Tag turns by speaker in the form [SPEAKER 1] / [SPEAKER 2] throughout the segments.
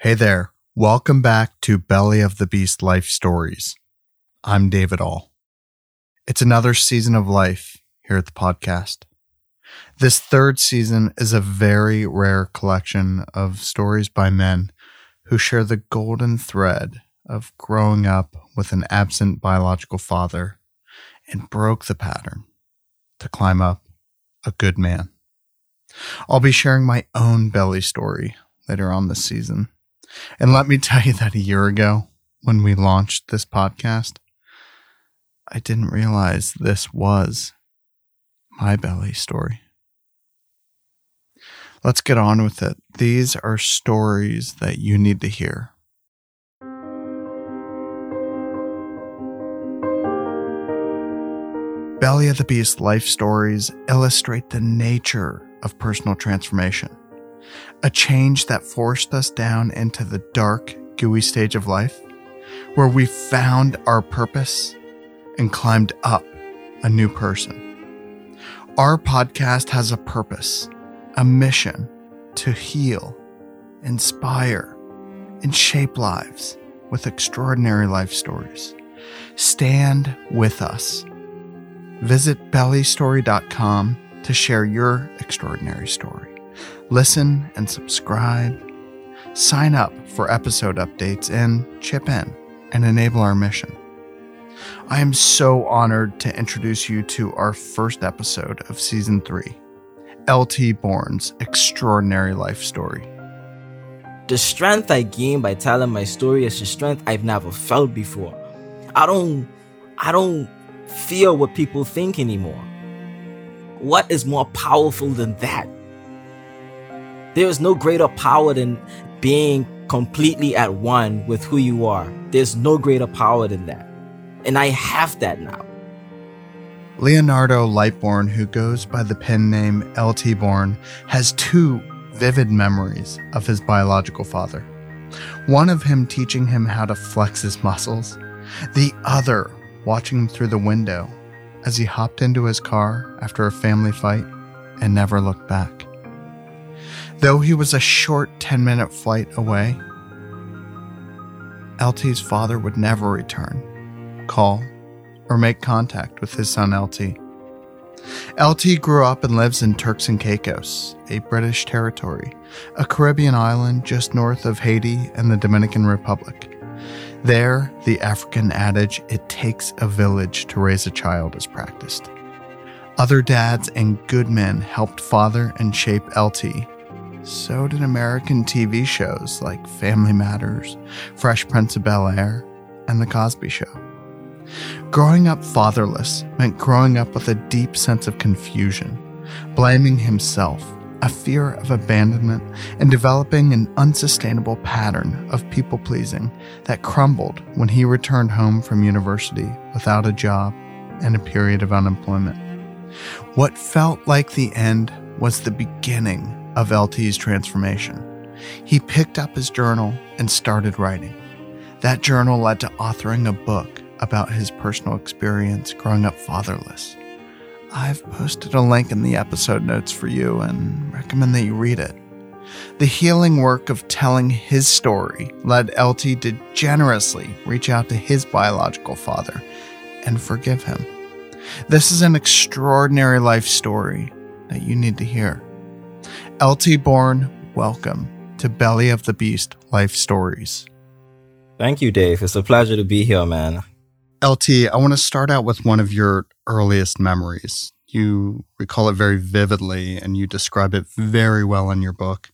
[SPEAKER 1] Hey there. Welcome back to Belly of the Beast Life Stories. I'm David All. It's another season of life here at the podcast. This third season is a very rare collection of stories by men who share the golden thread of growing up with an absent biological father and broke the pattern to climb up a good man. I'll be sharing my own belly story later on this season. And let me tell you that a year ago, when we launched this podcast, I didn't realize this was my belly story. Let's get on with it. These are stories that you need to hear. Belly of the Beast life stories illustrate the nature of personal transformation, a change that forced us down into the dark, gooey stage of life, where we found our purpose and climbed up a new person. Our podcast has a purpose, a mission to heal, inspire, and shape lives with extraordinary life stories. Stand with us Visit bellystory.com to share your extraordinary story. Listen and subscribe. Sign up for episode updates and chip in and enable our mission. I am so honored to introduce you to our first episode of season three LT Bourne's extraordinary life story.
[SPEAKER 2] The strength I gain by telling my story is the strength I've never felt before. I don't, I don't feel what people think anymore. What is more powerful than that? There is no greater power than being completely at one with who you are. There's no greater power than that. And I have that now.
[SPEAKER 1] Leonardo Lightbourne, who goes by the pen name LT Bourne, has two vivid memories of his biological father. One of him teaching him how to flex his muscles, the other watching him through the window as he hopped into his car after a family fight and never looked back. Though he was a short 10 minute flight away, LT's father would never return, call, or make contact with his son LT. LT grew up and lives in Turks and Caicos, a British territory, a Caribbean island just north of Haiti and the Dominican Republic. There, the African adage, it takes a village to raise a child, is practiced. Other dads and good men helped father and shape LT. So did American TV shows like Family Matters, Fresh Prince of Bel Air, and The Cosby Show. Growing up fatherless meant growing up with a deep sense of confusion, blaming himself a fear of abandonment, and developing an unsustainable pattern of people pleasing that crumbled when he returned home from university without a job and a period of unemployment. What felt like the end was the beginning of LT's transformation. He picked up his journal and started writing. That journal led to authoring a book about his personal experience growing up fatherless. I've posted a link in the episode notes for you and recommend that you read it. The healing work of telling his story led LT to generously reach out to his biological father and forgive him. This is an extraordinary life story that you need to hear. LT Bourne, welcome to Belly of the Beast Life Stories.
[SPEAKER 2] Thank you, Dave. It's a pleasure to be here, man.
[SPEAKER 1] LT, I want to start out with one of your earliest memories. You recall it very vividly and you describe it very well in your book.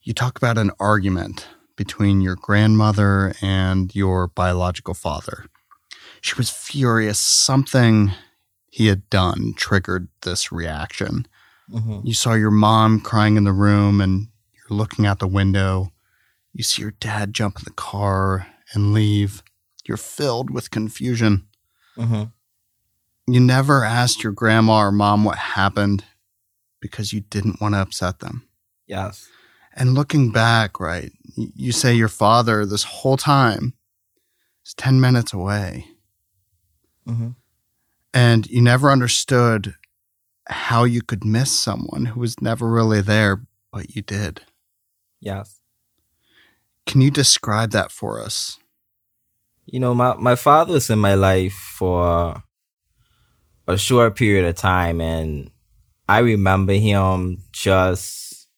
[SPEAKER 1] You talk about an argument between your grandmother and your biological father. She was furious. Something he had done triggered this reaction. Mm-hmm. You saw your mom crying in the room and you're looking out the window. You see your dad jump in the car and leave. You're filled with confusion. Mm-hmm. You never asked your grandma or mom what happened because you didn't want to upset them.
[SPEAKER 2] Yes.
[SPEAKER 1] And looking back, right, you say your father this whole time is 10 minutes away. Mm-hmm. And you never understood how you could miss someone who was never really there, but you did.
[SPEAKER 2] Yes.
[SPEAKER 1] Can you describe that for us?
[SPEAKER 2] You know, my, my father was in my life for a short period of time and I remember him just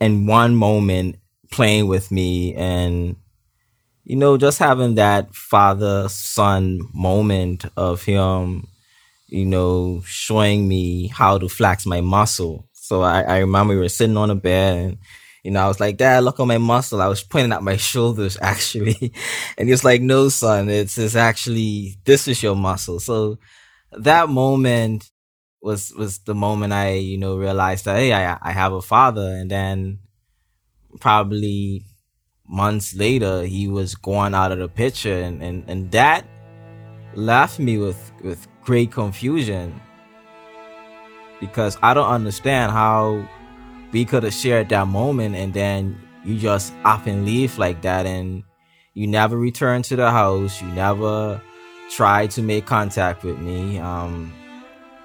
[SPEAKER 2] in one moment playing with me and you know just having that father son moment of him you know showing me how to flex my muscle so I, I remember we were sitting on a bed and you know, I was like, Dad, look at my muscle. I was pointing at my shoulders actually. and he was like, No, son, it's, it's actually, this is your muscle. So that moment was, was the moment I, you know, realized that, hey, I, I have a father. And then probably months later, he was going out of the picture. And, and, and that left me with, with great confusion. Because I don't understand how we could have shared that moment and then you just up and leave like that and you never return to the house. You never try to make contact with me. Um,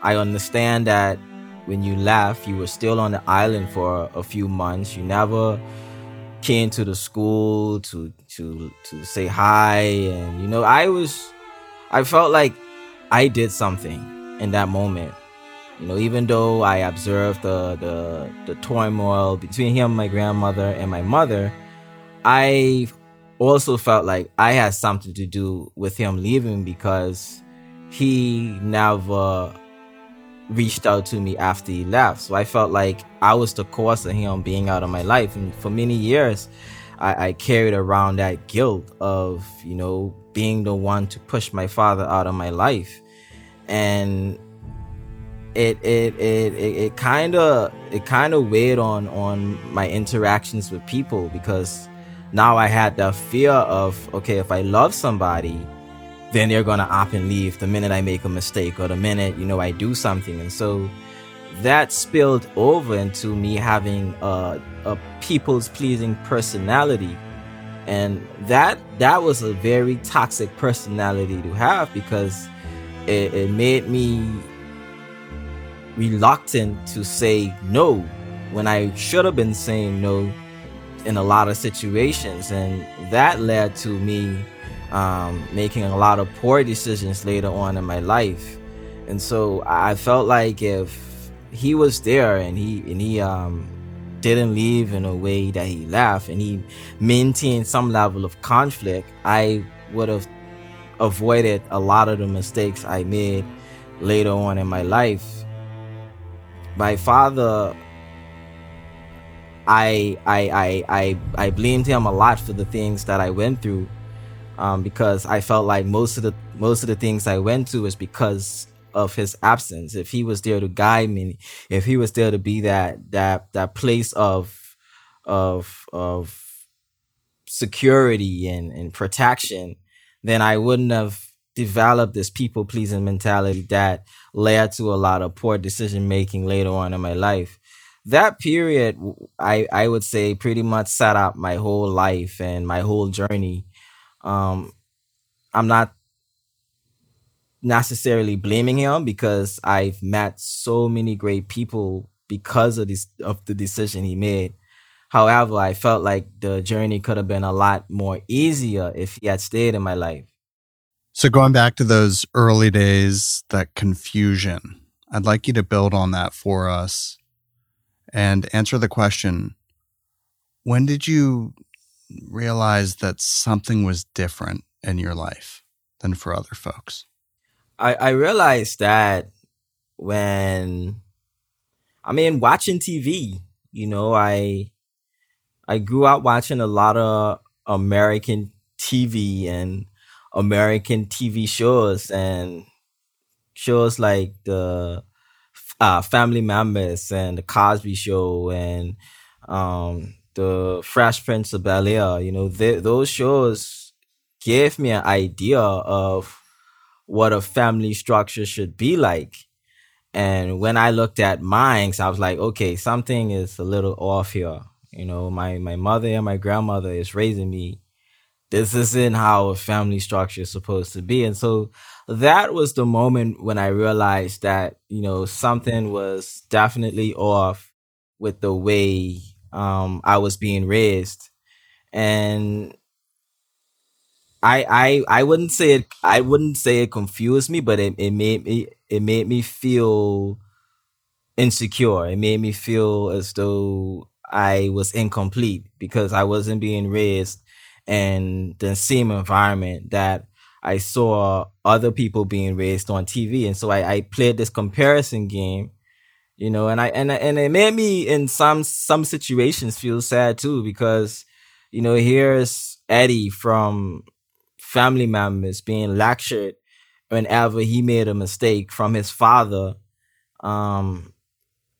[SPEAKER 2] i understand that when you left you were still on the island for a few months. You never came to the school to to to say hi and you know i was i felt like i did something in that moment you know, even though I observed the, the, the turmoil between him, my grandmother, and my mother, I also felt like I had something to do with him leaving because he never reached out to me after he left. So I felt like I was the cause of him being out of my life. And for many years, I, I carried around that guilt of, you know, being the one to push my father out of my life. And it it it it kind of it kind of weighed on on my interactions with people because now I had the fear of okay if I love somebody then they're gonna up and leave the minute I make a mistake or the minute you know I do something and so that spilled over into me having a, a people's pleasing personality and that that was a very toxic personality to have because it, it made me reluctant to say no when I should have been saying no in a lot of situations. And that led to me um, making a lot of poor decisions later on in my life. And so I felt like if he was there and he and he um, didn't leave in a way that he left and he maintained some level of conflict, I would have avoided a lot of the mistakes I made later on in my life. My father I, I I I I blamed him a lot for the things that I went through, um, because I felt like most of the most of the things I went through was because of his absence. If he was there to guide me, if he was there to be that that that place of of of security and, and protection, then I wouldn't have developed this people pleasing mentality that led to a lot of poor decision making later on in my life. That period, I, I would say pretty much set up my whole life and my whole journey. Um, I'm not necessarily blaming him because I've met so many great people because of this, of the decision he made. However, I felt like the journey could have been a lot more easier if he had stayed in my life.
[SPEAKER 1] So going back to those early days, that confusion, I'd like you to build on that for us and answer the question, when did you realize that something was different in your life than for other folks?
[SPEAKER 2] I, I realized that when I mean watching TV, you know, I I grew up watching a lot of American TV and American TV shows and shows like the uh, Family Matters and the Cosby Show and um, the Fresh Prince of Bel Air. You know, those shows gave me an idea of what a family structure should be like. And when I looked at mine, I was like, okay, something is a little off here. You know, my my mother and my grandmother is raising me this isn't how a family structure is supposed to be. And so that was the moment when I realized that, you know, something was definitely off with the way um, I was being raised. and I I I wouldn't say it I wouldn't say it confused me, but it, it made me it made me feel insecure. It made me feel as though I was incomplete because I wasn't being raised in the same environment that I saw other people being raised on TV. And so I, I played this comparison game, you know, and I, and, and it made me in some, some situations feel sad too, because, you know, here's Eddie from Family Matters being lectured whenever he made a mistake from his father. Um,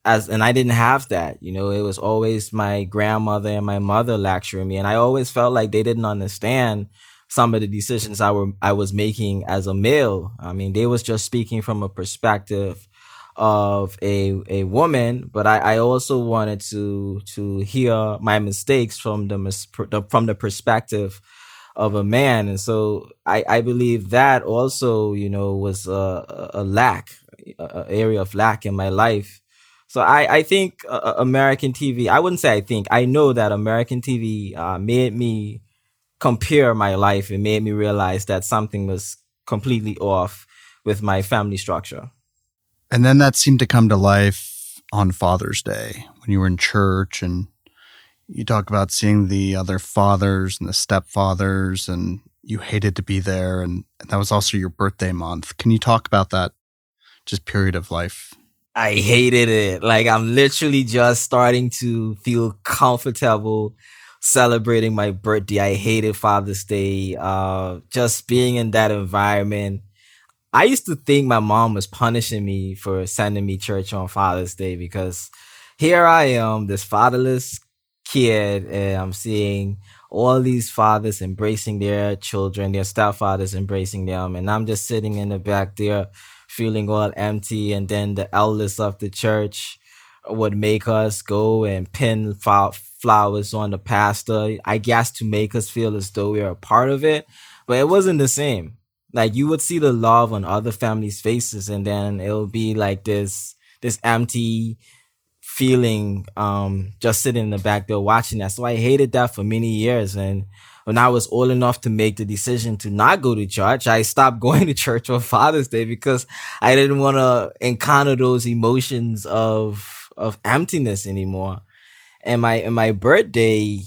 [SPEAKER 2] as and I didn't have that. You know, it was always my grandmother and my mother lecturing me, and I always felt like they didn't understand some of the decisions I were I was making as a male. I mean, they was just speaking from a perspective of a a woman, but I, I also wanted to to hear my mistakes from the mis from the perspective of a man, and so I I believe that also you know was a a lack, a area of lack in my life so I, I think uh, uh, American TV, I wouldn't say I think, I know that American TV uh, made me compare my life and made me realize that something was completely off with my family structure.
[SPEAKER 1] And then that seemed to come to life on Father's Day when you were in church and you talk about seeing the other fathers and the stepfathers and you hated to be there and that was also your birthday month. Can you talk about that just period of life?
[SPEAKER 2] I hated it. Like I'm literally just starting to feel comfortable celebrating my birthday. I hated Father's Day. Uh, just being in that environment. I used to think my mom was punishing me for sending me church on Father's Day because here I am, this fatherless kid, and I'm seeing all these fathers embracing their children, their stepfathers embracing them, and I'm just sitting in the back there feeling all empty. And then the elders of the church would make us go and pin flowers on the pastor, I guess to make us feel as though we are a part of it. But it wasn't the same. Like you would see the love on other families' faces, and then it would be like this this empty feeling um just sitting in the back there watching that. So I hated that for many years. And when I was old enough to make the decision to not go to church, I stopped going to church on Father's Day because I didn't want to encounter those emotions of of emptiness anymore. And my and my birthday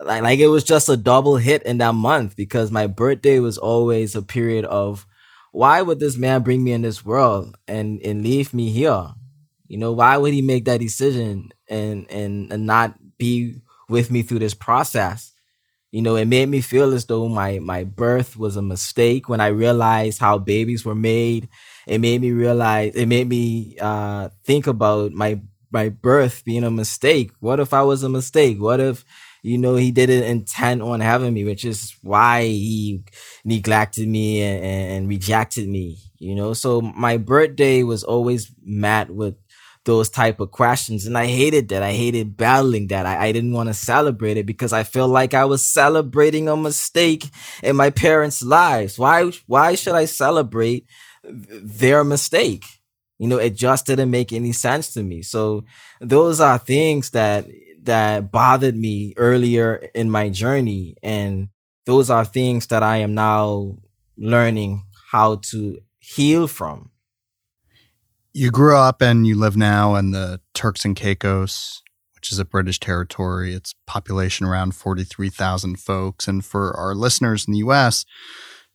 [SPEAKER 2] like, like it was just a double hit in that month because my birthday was always a period of why would this man bring me in this world and and leave me here? You know, why would he make that decision and and, and not be with me through this process? You know, it made me feel as though my my birth was a mistake when I realized how babies were made. It made me realize it made me uh think about my my birth being a mistake. What if I was a mistake? What if you know he didn't intend on having me, which is why he neglected me and, and rejected me. You know, so my birthday was always met with those type of questions. And I hated that. I hated battling that. I, I didn't want to celebrate it because I felt like I was celebrating a mistake in my parents' lives. Why, why should I celebrate their mistake? You know, it just didn't make any sense to me. So those are things that, that bothered me earlier in my journey. And those are things that I am now learning how to heal from
[SPEAKER 1] you grew up and you live now in the Turks and Caicos, which is a British territory. Its population around 43,000 folks. And for our listeners in the US,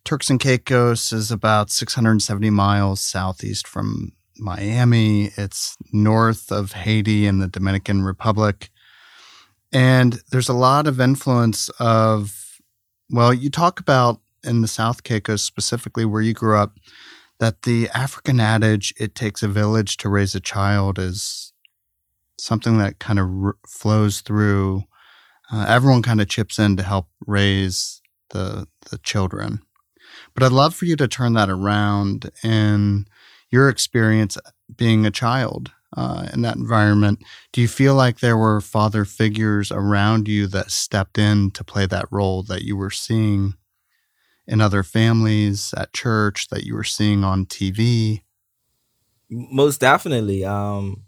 [SPEAKER 1] Turks and Caicos is about 670 miles southeast from Miami. It's north of Haiti and the Dominican Republic. And there's a lot of influence of, well, you talk about in the South Caicos specifically where you grew up, that the African adage, it takes a village to raise a child, is something that kind of r- flows through. Uh, everyone kind of chips in to help raise the, the children. But I'd love for you to turn that around in your experience being a child uh, in that environment. Do you feel like there were father figures around you that stepped in to play that role that you were seeing in other families at church that you were seeing on TV?
[SPEAKER 2] Most definitely. Um,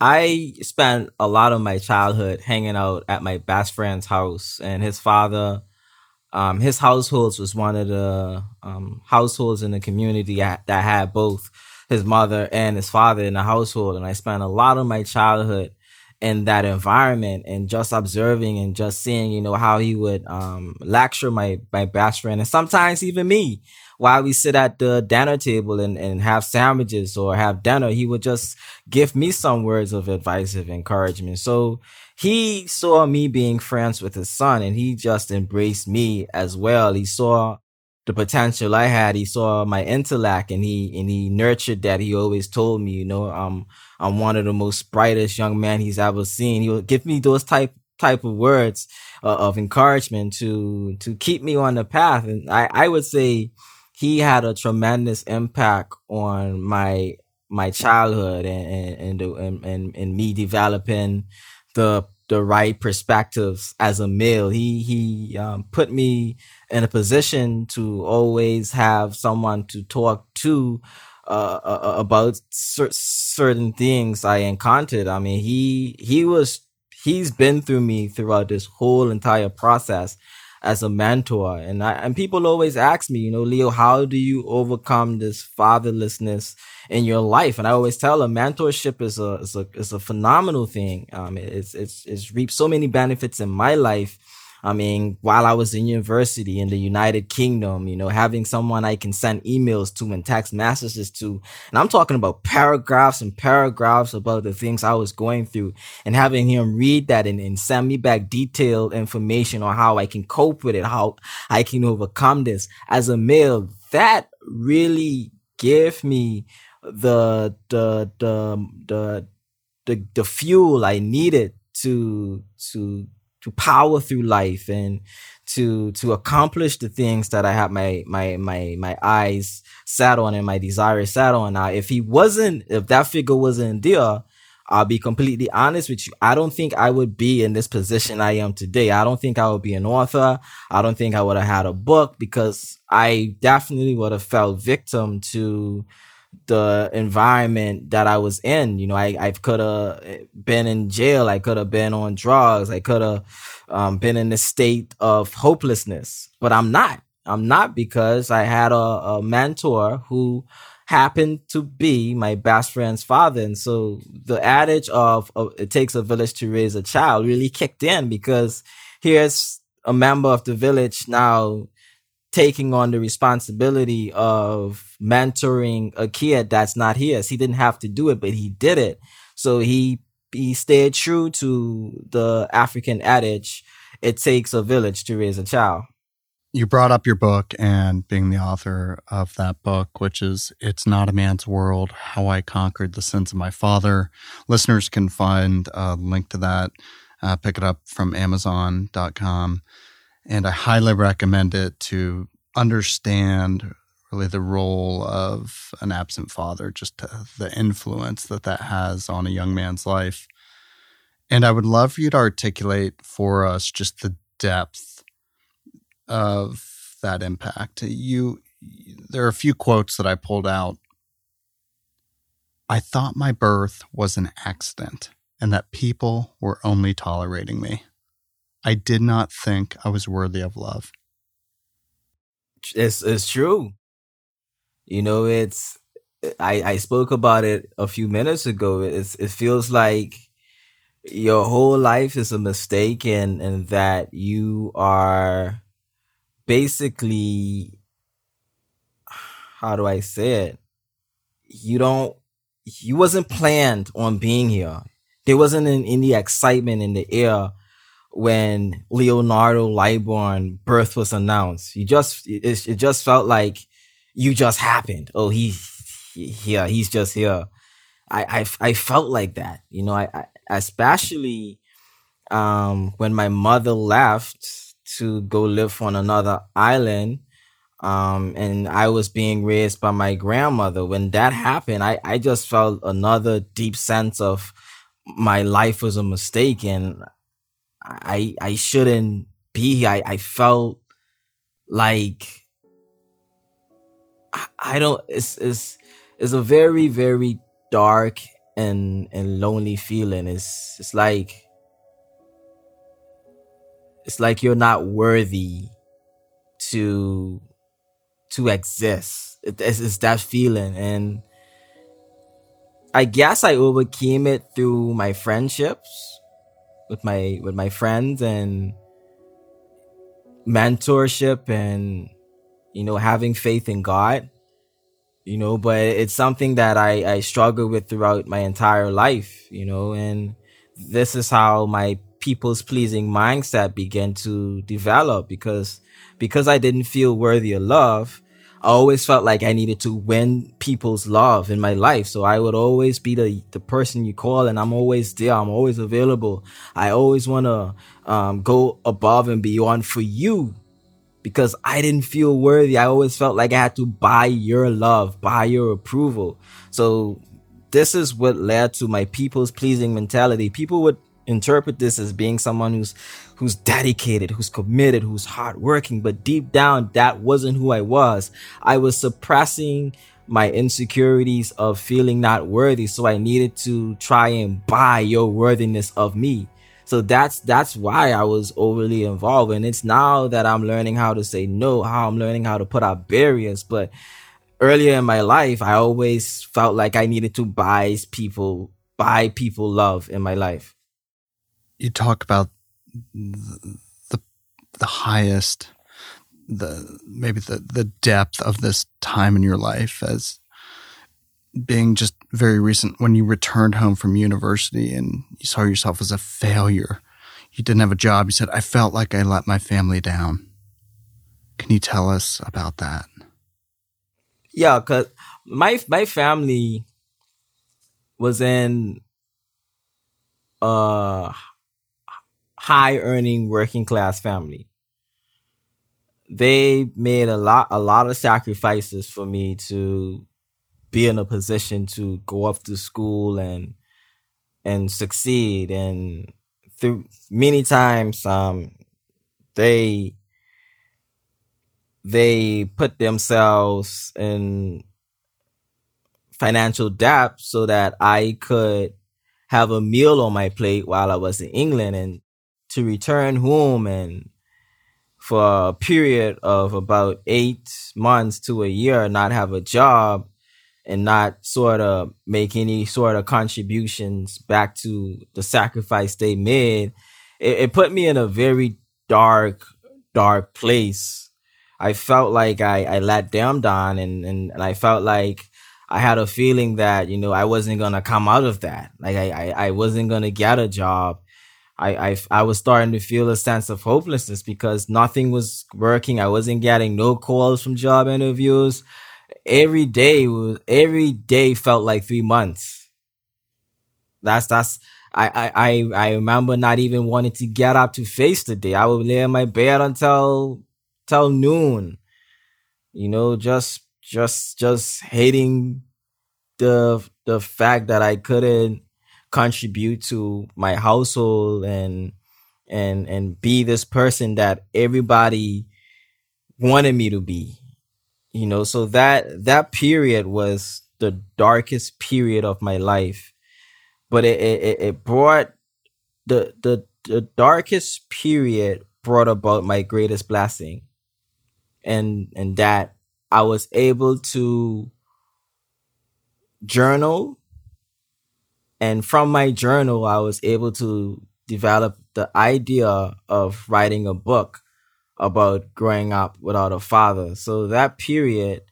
[SPEAKER 2] I spent a lot of my childhood hanging out at my best friend's house, and his father, um, his households was one of the um, households in the community that had both his mother and his father in the household. And I spent a lot of my childhood in that environment and just observing and just seeing, you know, how he would um, lecture my my best friend and sometimes even me while we sit at the dinner table and, and have sandwiches or have dinner, he would just give me some words of advice of encouragement. So he saw me being friends with his son and he just embraced me as well. He saw the potential I had. He saw my intellect and he, and he nurtured that. He always told me, you know, um, I'm one of the most brightest young men he's ever seen. He would give me those type, type of words uh, of encouragement to, to keep me on the path. And I, I would say, he had a tremendous impact on my my childhood and and and, and, and me developing the the right perspectives as a male. He he um, put me in a position to always have someone to talk to uh, uh, uh about cer- certain things I encountered. I mean, he he was he's been through me throughout this whole entire process as a mentor. And I, and people always ask me, you know, Leo, how do you overcome this fatherlessness in your life? And I always tell them mentorship is a, is a, is a phenomenal thing. Um, it's, it's, it's reaped so many benefits in my life I mean, while I was in university in the United Kingdom, you know, having someone I can send emails to and text messages to. And I'm talking about paragraphs and paragraphs about the things I was going through and having him read that and, and send me back detailed information on how I can cope with it, how I can overcome this as a male. That really gave me the, the, the, the, the, the fuel I needed to, to to power through life and to to accomplish the things that I have my my my my eyes sat on and my desires sat on. Now, if he wasn't, if that figure wasn't there, I'll be completely honest with you. I don't think I would be in this position I am today. I don't think I would be an author. I don't think I would have had a book because I definitely would have fell victim to the environment that I was in. You know, I, I could have been in jail. I could have been on drugs. I could have um, been in a state of hopelessness, but I'm not. I'm not because I had a, a mentor who happened to be my best friend's father. And so the adage of, of it takes a village to raise a child really kicked in because here's a member of the village now taking on the responsibility of mentoring a kid that's not his. He didn't have to do it, but he did it. So he he stayed true to the African adage, it takes a village to raise a child.
[SPEAKER 1] You brought up your book and being the author of that book, which is It's Not a Man's World How I Conquered the Sins of My Father. Listeners can find a link to that, uh, pick it up from Amazon.com. And I highly recommend it to understand really the role of an absent father, just the influence that that has on a young man's life. And I would love for you to articulate for us just the depth of that impact. You, there are a few quotes that I pulled out. I thought my birth was an accident and that people were only tolerating me. I did not think I was worthy of love.
[SPEAKER 2] It's it's true. You know, it's I I spoke about it a few minutes ago. It's it feels like your whole life is a mistake and and that you are basically how do I say it? You don't you wasn't planned on being here. There wasn't any excitement in the air when Leonardo Lightbourne birth was announced. You just it, it just felt like you just happened. Oh, he, he here. He's just here. I, I I felt like that. You know, I, I especially um when my mother left to go live on another island um and I was being raised by my grandmother when that happened I I just felt another deep sense of my life was a mistake and I I shouldn't be here. I, I felt like I, I don't it's it's it's a very, very dark and and lonely feeling. It's it's like it's like you're not worthy to to exist. It's, it's that feeling, and I guess I overcame it through my friendships with my with my friends and mentorship and you know having faith in God you know but it's something that I I struggle with throughout my entire life you know and this is how my people's pleasing mindset began to develop because because I didn't feel worthy of love I always felt like I needed to win people's love in my life. So I would always be the, the person you call and I'm always there. I'm always available. I always want to um, go above and beyond for you because I didn't feel worthy. I always felt like I had to buy your love, buy your approval. So this is what led to my people's pleasing mentality. People would interpret this as being someone who's who's dedicated, who's committed, who's hardworking, but deep down that wasn't who I was. I was suppressing my insecurities of feeling not worthy, so I needed to try and buy your worthiness of me. So that's that's why I was overly involved and it's now that I'm learning how to say no, how I'm learning how to put out barriers, but earlier in my life I always felt like I needed to buy people buy people love in my life
[SPEAKER 1] you talk about the, the highest the maybe the the depth of this time in your life as being just very recent. When you returned home from university and you saw yourself as a failure you didn't have a job you said i felt like i let my family down. Can you tell us about that?
[SPEAKER 2] Yeah because my my family was in uh high earning working class family. They made a lot a lot of sacrifices for me to be in a position to go up to school and and succeed and through many times um they they put themselves in financial debt so that I could have a meal on my plate while I was in England and to return home and for a period of about eight months to a year not have a job and not sort of make any sort of contributions back to the sacrifice they made it, it put me in a very dark dark place i felt like i i let them down and and, and i felt like I had a feeling that you know I wasn't gonna come out of that. Like I, I, I wasn't gonna get a job. I, I, I was starting to feel a sense of hopelessness because nothing was working. I wasn't getting no calls from job interviews. Every day was, every day felt like three months. That's, that's, I, I, I remember not even wanting to get up to face the day. I would lay in my bed until, till noon. You know, just, just, just hating the, the fact that I couldn't contribute to my household and and and be this person that everybody wanted me to be you know? So that that period was the darkest period of my life. But it it, it brought the the the darkest period brought about my greatest blessing. And and that i was able to journal and from my journal, I was able to develop the idea of writing a book about growing up without a father. So that period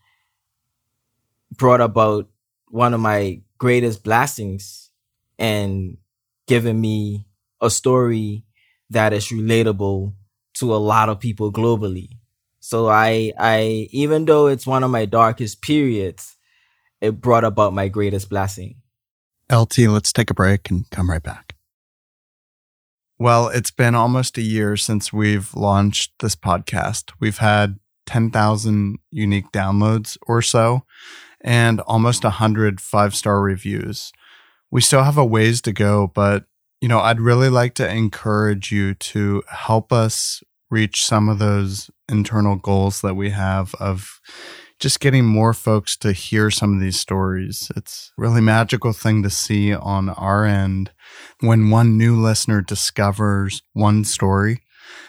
[SPEAKER 2] brought about one of my greatest blessings and given me a story that is relatable to a lot of people globally. So I I even though it's one of my darkest periods, it brought about my greatest blessing.
[SPEAKER 1] LT, let's take a break and come right back. Well, it's been almost a year since we've launched this podcast. We've had 10,000 unique downloads or so and almost 100 five star reviews. We still have a ways to go, but you know, I'd really like to encourage you to help us reach some of those internal goals that we have of just getting more folks to hear some of these stories. It's really magical thing to see on our end when one new listener discovers one story.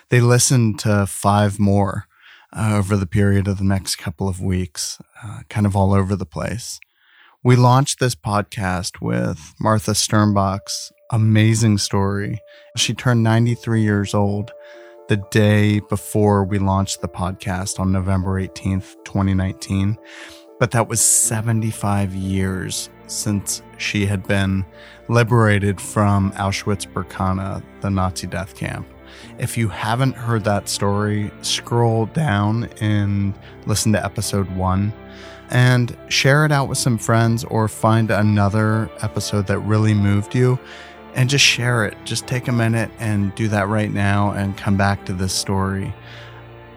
[SPEAKER 1] They listen to five more uh, over the period of the next couple of weeks, uh, kind of all over the place. We launched this podcast with Martha Sternbach's amazing story. She turned 93 years old the day before we launched the podcast on November 18th, 2019. But that was 75 years since she had been liberated from Auschwitz Birkenau, the Nazi death camp. If you haven't heard that story, scroll down and listen to episode one and share it out with some friends or find another episode that really moved you and just share it. Just take a minute and do that right now and come back to this story.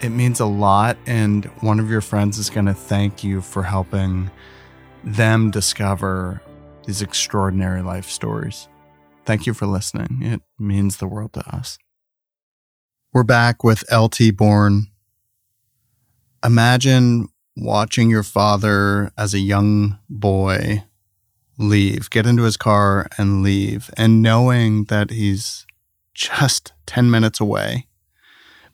[SPEAKER 1] It means a lot, and one of your friends is going to thank you for helping them discover these extraordinary life stories. Thank you for listening. It means the world to us. We're back with LT Bourne. Imagine watching your father as a young boy leave, get into his car and leave, and knowing that he's just 10 minutes away,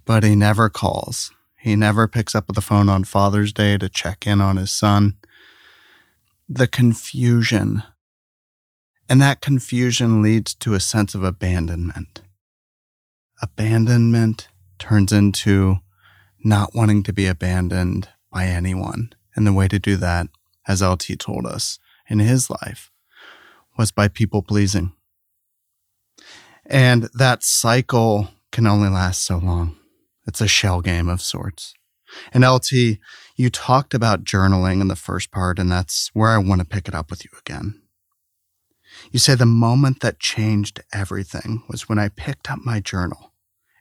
[SPEAKER 1] but he never calls. He never picks up the phone on Father's Day to check in on his son. The confusion. And that confusion leads to a sense of abandonment. Abandonment turns into not wanting to be abandoned by anyone. And the way to do that, as LT told us, in his life was by people pleasing. And that cycle can only last so long. It's a shell game of sorts. And LT, you talked about journaling in the first part, and that's where I want to pick it up with you again. You say the moment that changed everything was when I picked up my journal,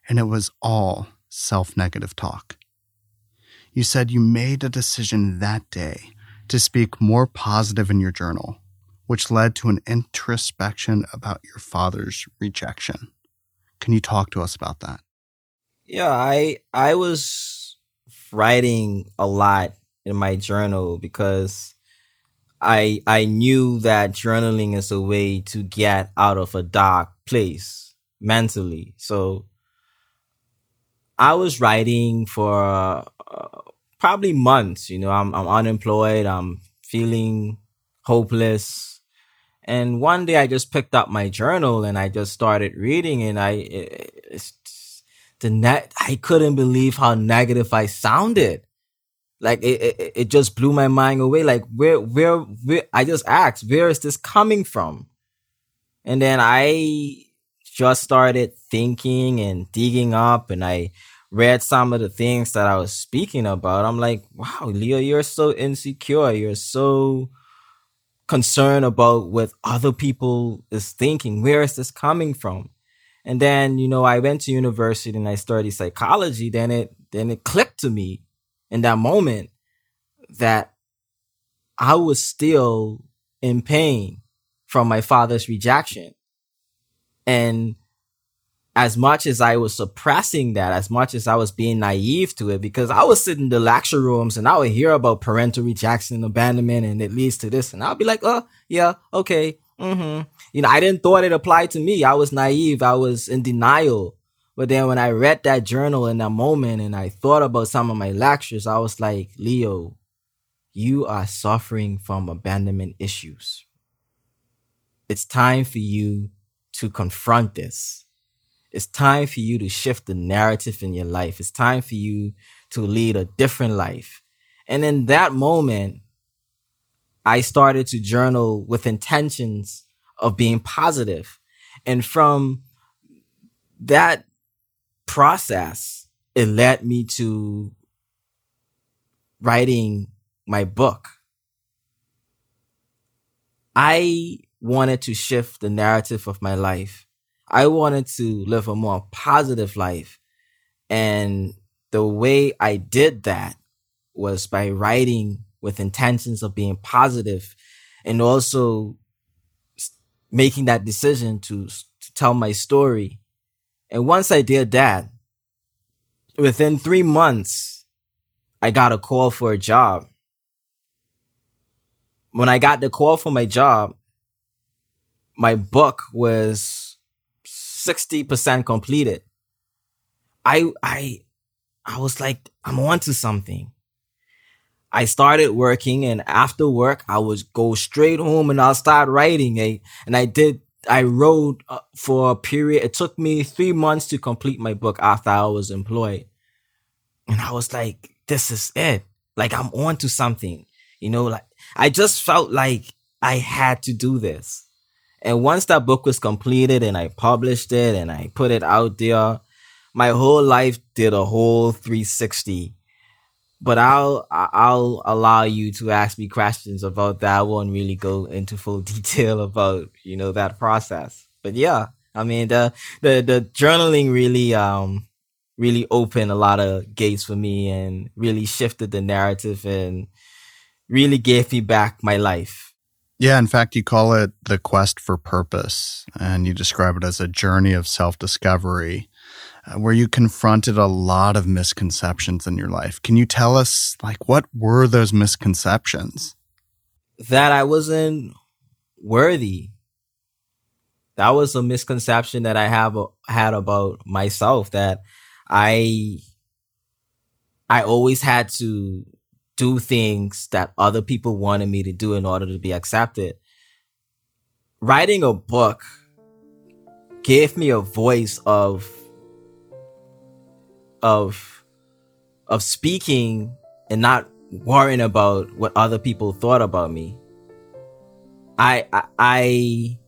[SPEAKER 1] and it was all self negative talk. You said you made a decision that day to speak more positive in your journal, which led to an introspection about your father's rejection. Can you talk to us about that?
[SPEAKER 2] Yeah, I I was writing a lot in my journal because I I knew that journaling is a way to get out of a dark place mentally. So I was writing for uh, probably months. You know, I'm I'm unemployed. I'm feeling hopeless. And one day I just picked up my journal and I just started reading and I it, the net I couldn't believe how negative I sounded. Like it, it, it just blew my mind away. Like where, where, where, I just asked, where is this coming from? And then I just started thinking and digging up and I read some of the things that I was speaking about, I'm like, wow, Leo, you're so insecure. You're so concerned about what other people is thinking. Where is this coming from? And then, you know, I went to university and I studied psychology. Then it, then it clicked to me in that moment that I was still in pain from my father's rejection. And as much as I was suppressing that, as much as I was being naive to it, because I was sitting in the lecture rooms and I would hear about parental rejection and abandonment and it leads to this. And I'll be like, oh, yeah, okay. Mm-hmm. You know, I didn't thought it applied to me. I was naive. I was in denial. But then when I read that journal in that moment and I thought about some of my lectures, I was like, Leo, you are suffering from abandonment issues. It's time for you to confront this it's time for you to shift the narrative in your life. It's time for you to lead a different life. And in that moment, I started to journal with intentions of being positive. And from that process, it led me to writing my book. I wanted to shift the narrative of my life I wanted to live a more positive life. And the way I did that was by writing with intentions of being positive and also making that decision to, to tell my story. And once I did that, within three months, I got a call for a job when I got the call for my job, my book was 60% completed. I, I, I was like, I'm onto something. I started working and after work, I would go straight home and I'll start writing. And I did, I wrote uh, for a period. It took me three months to complete my book after I was employed. And I was like, this is it. Like I'm on to something, you know, like I just felt like I had to do this. And once that book was completed and I published it and I put it out there, my whole life did a whole 360 but I'll I'll allow you to ask me questions about that. I won't really go into full detail about you know that process. But yeah, I mean the the the journaling really um really opened a lot of gates for me and really shifted the narrative and really gave me back my life.
[SPEAKER 1] Yeah, in fact, you call it the quest for purpose, and you describe it as a journey of self discovery uh, where you confronted a lot of misconceptions in your life. Can you tell us, like, what were those misconceptions?
[SPEAKER 2] That I wasn't worthy. That was a misconception that I have uh, had about myself that I I always had to do things that other people wanted me to do in order to be accepted. Writing a book gave me a voice of of of speaking and not worrying about what other people thought about me. I I I,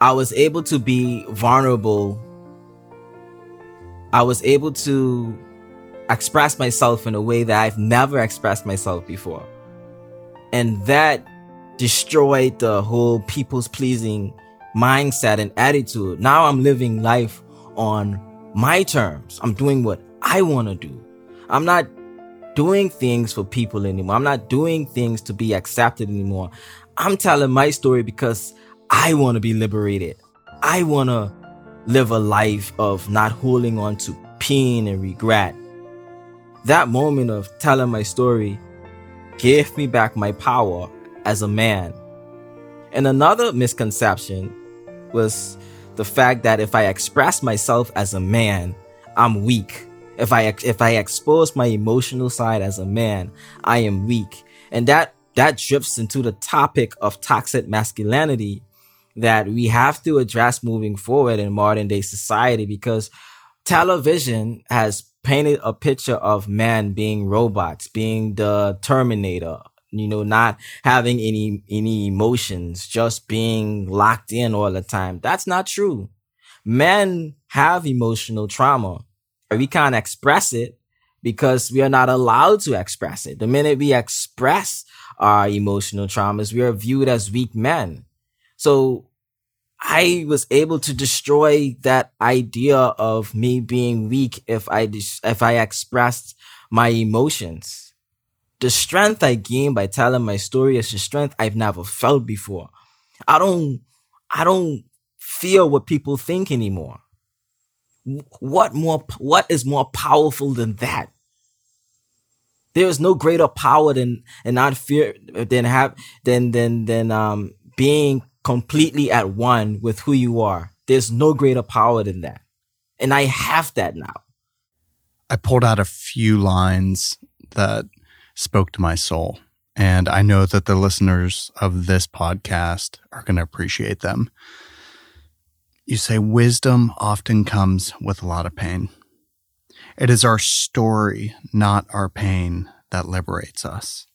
[SPEAKER 2] I was able to be vulnerable. I was able to express myself in a way that I've never expressed myself before. And that destroyed the whole people's pleasing mindset and attitude. Now I'm living life on my terms. I'm doing what I want to do. I'm not doing things for people anymore. I'm not doing things to be accepted anymore. I'm telling my story because I want to be liberated. I want to live a life of not holding on to pain and regret. That moment of telling my story gave me back my power as a man. And another misconception was the fact that if I express myself as a man, I'm weak. If I if I expose my emotional side as a man, I am weak. And that that drifts into the topic of toxic masculinity that we have to address moving forward in modern day society because television has painted a picture of men being robots, being the Terminator, you know, not having any, any emotions, just being locked in all the time. That's not true. Men have emotional trauma. We can't express it because we are not allowed to express it. The minute we express our emotional traumas, we are viewed as weak men. So I was able to destroy that idea of me being weak if I, if I expressed my emotions the strength I gain by telling my story is a strength I've never felt before. I don't, I don't fear what people think anymore. What more, what is more powerful than that? There is no greater power than, and not fear, than have, than, than, than, um, being completely at one with who you are. There's no greater power than that. And I have that now.
[SPEAKER 1] I pulled out a few lines that spoke to my soul. And I know that the listeners of this podcast are going to appreciate them. You say wisdom often comes with a lot of pain. It is our story, not our pain, that liberates us.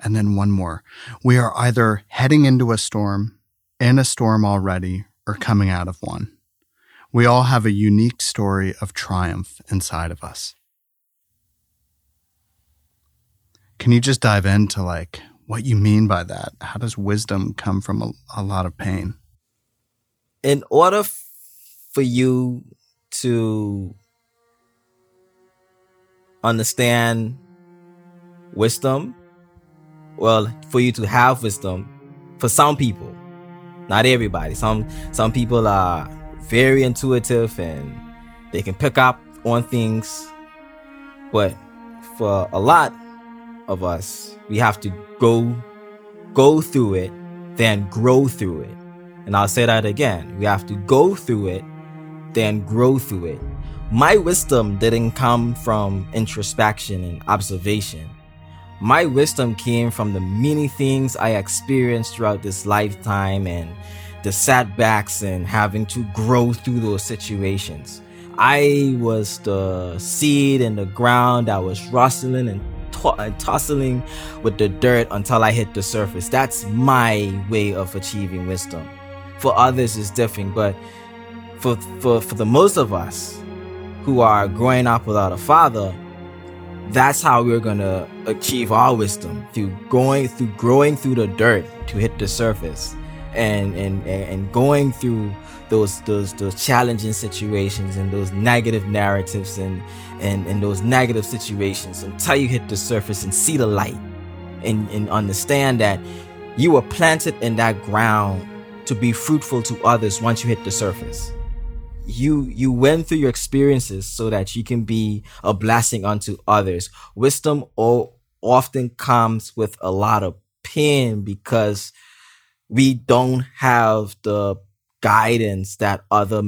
[SPEAKER 1] And then one more. We are either heading into a storm, in a storm already, or coming out of one. We all have a unique story of triumph inside of us. Can you just dive into like what you mean by that? How does wisdom come from a, a lot of pain?
[SPEAKER 2] In order f- for you to understand wisdom, well, for you to have wisdom, for some people, not everybody. Some some people are very intuitive and they can pick up on things, but for a lot, of us, we have to go go through it, then grow through it. And I'll say that again. We have to go through it, then grow through it. My wisdom didn't come from introspection and observation. My wisdom came from the many things I experienced throughout this lifetime and the setbacks and having to grow through those situations. I was the seed in the ground that was rustling and, tossing with the dirt until I hit the surface. That's my way of achieving wisdom. For others, it's different, but for, for, for the most of us who are growing up without a father, that's how we're gonna achieve our wisdom through going through growing through the dirt to hit the surface and and and going through those those those challenging situations and those negative narratives and and and those negative situations until you hit the surface and see the light and and understand that you were planted in that ground to be fruitful to others once you hit the surface you you went through your experiences so that you can be a blessing unto others. Wisdom all, often comes with a lot of pain because we don't have the guidance that other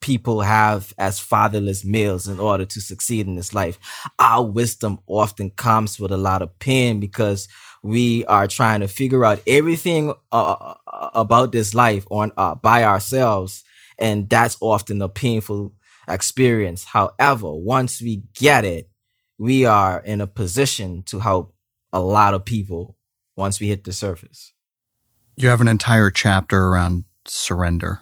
[SPEAKER 2] people have as fatherless males in order to succeed in this life. Our wisdom often comes with a lot of pain because we are trying to figure out everything uh, about this life on uh, by ourselves and that's often a painful experience. However, once we get it, we are in a position to help a lot of people once we hit the surface.
[SPEAKER 1] You have an entire chapter around surrender.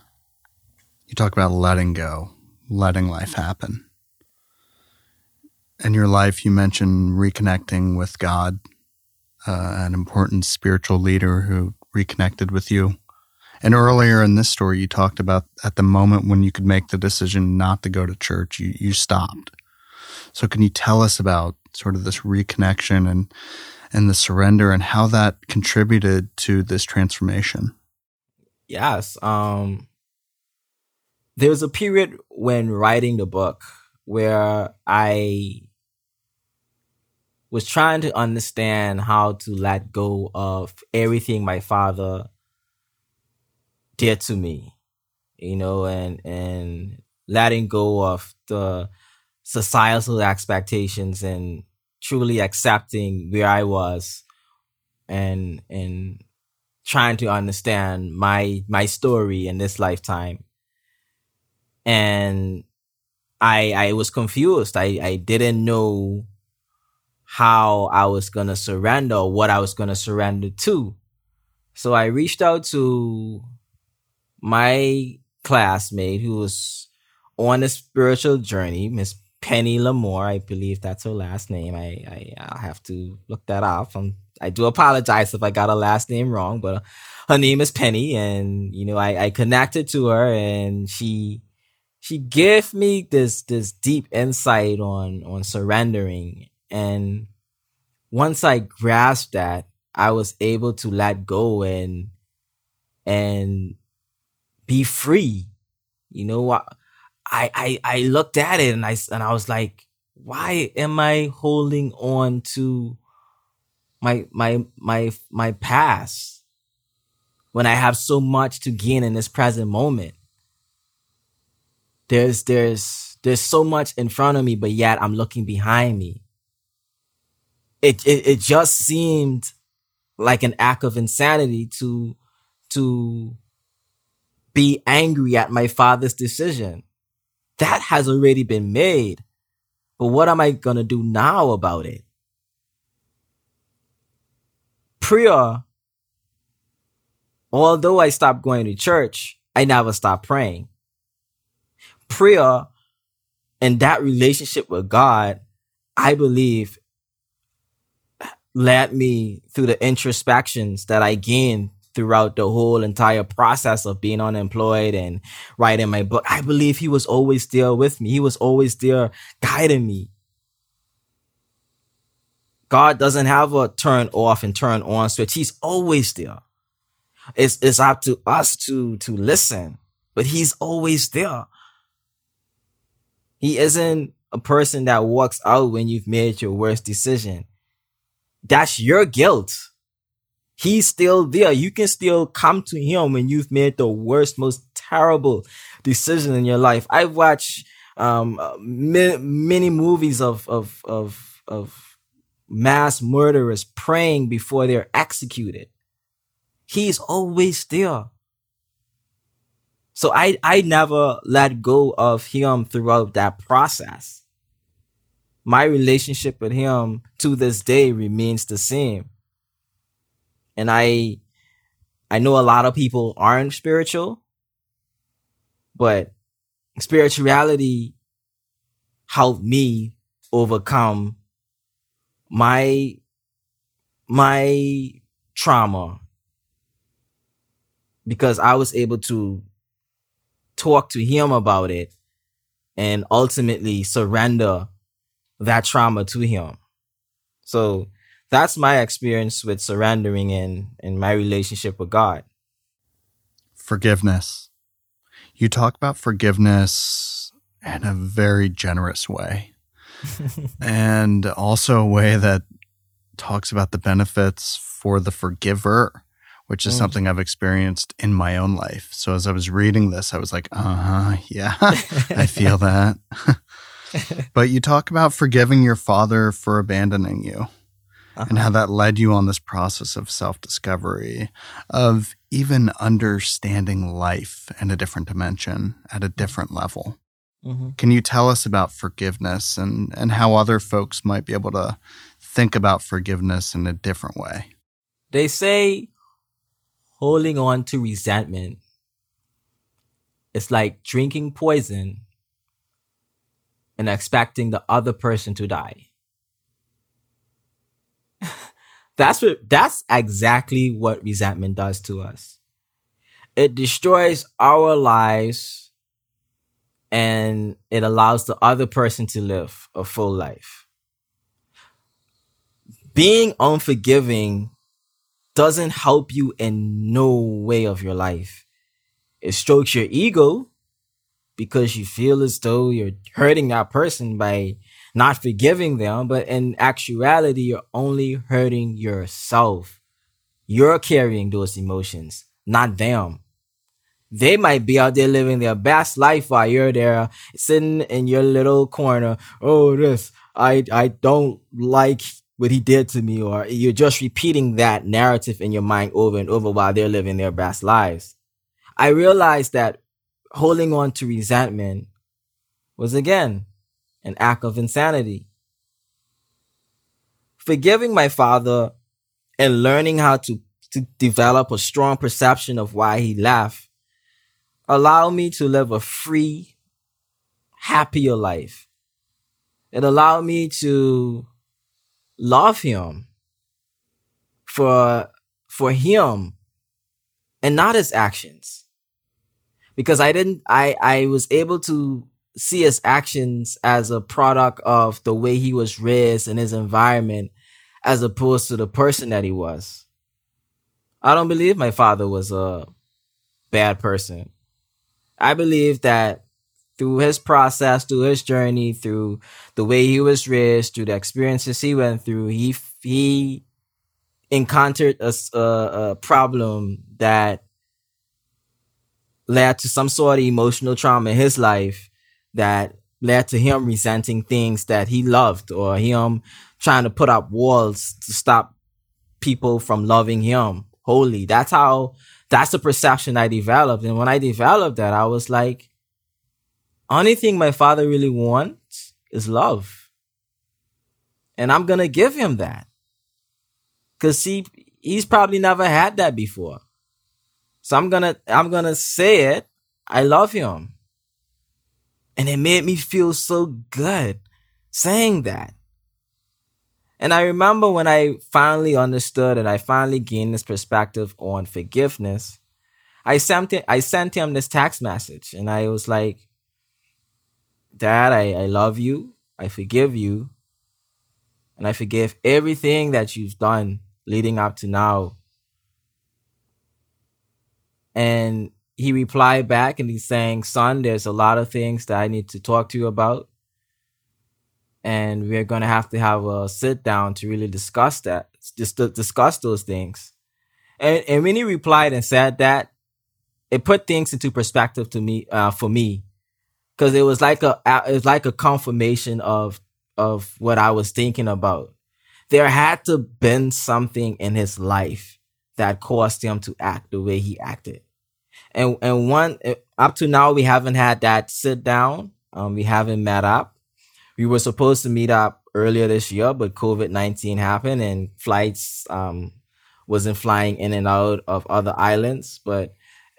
[SPEAKER 1] You talk about letting go, letting life happen. In your life, you mention reconnecting with God, uh, an important spiritual leader who reconnected with you. And earlier in this story, you talked about at the moment when you could make the decision not to go to church, you, you stopped. So can you tell us about sort of this reconnection and, and the surrender and how that contributed to this transformation?
[SPEAKER 2] Yes. Um, there was a period when writing the book where I was trying to understand how to let go of everything my father dear to me, you know, and and letting go of the societal expectations and truly accepting where I was and and trying to understand my my story in this lifetime. And I I was confused. I, I didn't know how I was gonna surrender what I was gonna surrender to. So I reached out to my classmate who was on a spiritual journey, Miss Penny Lamore, I believe that's her last name. I, I I'll have to look that up. I'm, I do apologize if I got her last name wrong, but uh, her name is Penny, and you know I, I connected to her, and she she gave me this this deep insight on on surrendering, and once I grasped that, I was able to let go and and be free. You know, I, I, I looked at it and I, and I was like, why am I holding on to my, my, my, my past when I have so much to gain in this present moment? There's, there's, there's so much in front of me, but yet I'm looking behind me. It, it, it just seemed like an act of insanity to, to be angry at my father's decision. That has already been made. But what am I going to do now about it? Prayer, although I stopped going to church, I never stopped praying. Prayer and that relationship with God, I believe, led me through the introspections that I gained throughout the whole entire process of being unemployed and writing my book. I believe he was always there with me. He was always there guiding me. God doesn't have a turn off and turn on switch. He's always there. It's, it's up to us to, to listen, but he's always there. He isn't a person that walks out when you've made your worst decision. that's your guilt. He's still there. You can still come to him when you've made the worst, most terrible decision in your life. I've watched um, many movies of of of of mass murderers praying before they're executed. He's always there. So I I never let go of him throughout that process. My relationship with him to this day remains the same. And I I know a lot of people aren't spiritual, but spirituality helped me overcome my my trauma because I was able to talk to him about it and ultimately surrender that trauma to him. So that's my experience with surrendering in in my relationship with God.
[SPEAKER 1] Forgiveness. You talk about forgiveness in a very generous way. and also a way that talks about the benefits for the forgiver, which is mm. something I've experienced in my own life. So as I was reading this, I was like, uh huh, yeah, I feel that. but you talk about forgiving your father for abandoning you. Uh-huh. And how that led you on this process of self discovery, of even understanding life in a different dimension at a different level. Mm-hmm. Can you tell us about forgiveness and, and how other folks might be able to think about forgiveness in a different way?
[SPEAKER 2] They say holding on to resentment is like drinking poison and expecting the other person to die. That's what that's exactly what resentment does to us. It destroys our lives and it allows the other person to live a full life. Being unforgiving doesn't help you in no way of your life. It strokes your ego because you feel as though you're hurting that person by not forgiving them, but in actuality, you're only hurting yourself. You're carrying those emotions, not them. They might be out there living their best life while you're there sitting in your little corner. Oh, this, I, I don't like what he did to me, or you're just repeating that narrative in your mind over and over while they're living their best lives. I realized that holding on to resentment was again an act of insanity. Forgiving my father and learning how to, to develop a strong perception of why he left allow me to live a free, happier life. It allowed me to love him for, for him and not his actions. Because I didn't, I, I was able to see his actions as a product of the way he was raised and his environment as opposed to the person that he was. I don't believe my father was a bad person. I believe that through his process, through his journey, through the way he was raised, through the experiences he went through, he he encountered a, a, a problem that led to some sort of emotional trauma in his life that led to him resenting things that he loved or him trying to put up walls to stop people from loving him wholly. That's how that's the perception I developed. And when I developed that, I was like, only thing my father really wants is love. And I'm going to give him that. Cause he, he's probably never had that before. So I'm going to, I'm going to say it. I love him. And it made me feel so good saying that. And I remember when I finally understood and I finally gained this perspective on forgiveness, I sent him, I sent him this text message and I was like, Dad, I, I love you. I forgive you. And I forgive everything that you've done leading up to now. And he replied back and he's saying, Son, there's a lot of things that I need to talk to you about. and we're gonna have to have a sit down to really discuss that, just to discuss those things. And and when he replied and said that, it put things into perspective to me, uh, for me, because it was like a it was like a confirmation of of what I was thinking about. There had to been something in his life that caused him to act the way he acted. And and one up to now we haven't had that sit down. Um, we haven't met up. We were supposed to meet up earlier this year, but COVID nineteen happened and flights um wasn't flying in and out of other islands. But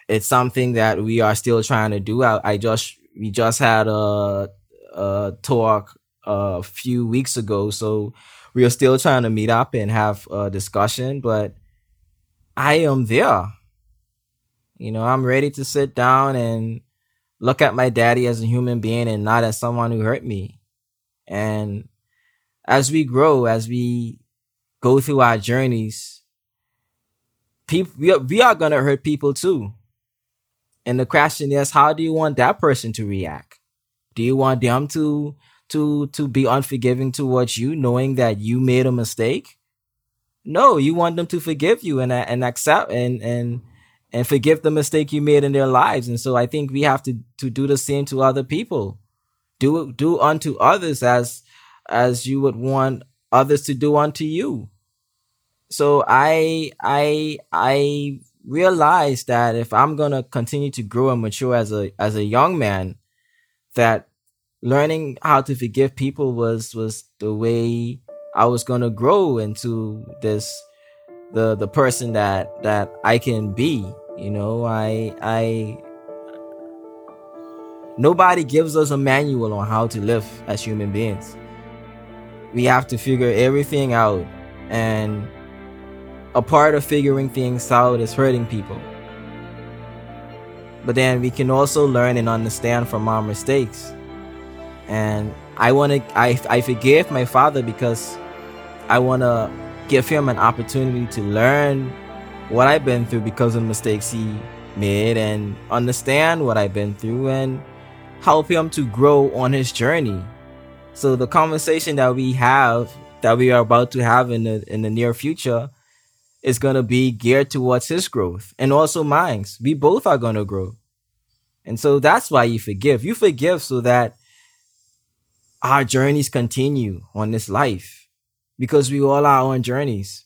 [SPEAKER 2] it's something that we are still trying to do. I, I just we just had a, a talk a few weeks ago, so we are still trying to meet up and have a discussion. But I am there. You know, I'm ready to sit down and look at my daddy as a human being and not as someone who hurt me. And as we grow, as we go through our journeys, people we are, we are gonna hurt people too. And the question is, how do you want that person to react? Do you want them to to to be unforgiving towards you, knowing that you made a mistake? No, you want them to forgive you and and accept and and and forgive the mistake you made in their lives. And so I think we have to to do the same to other people. Do do unto others as as you would want others to do unto you. So I I I realized that if I'm gonna continue to grow and mature as a as a young man, that learning how to forgive people was was the way I was gonna grow into this the the person that that I can be. You know, I I nobody gives us a manual on how to live as human beings. We have to figure everything out and a part of figuring things out is hurting people. But then we can also learn and understand from our mistakes. And I want to, I, I forgive my father because I want to give him an opportunity to learn what I've been through because of mistakes he made and understand what I've been through and help him to grow on his journey. So the conversation that we have, that we are about to have in the in the near future, is going to be geared towards his growth and also mine. We both are going to grow. And so that's why you forgive. You forgive so that our journeys continue on this life because we all are on journeys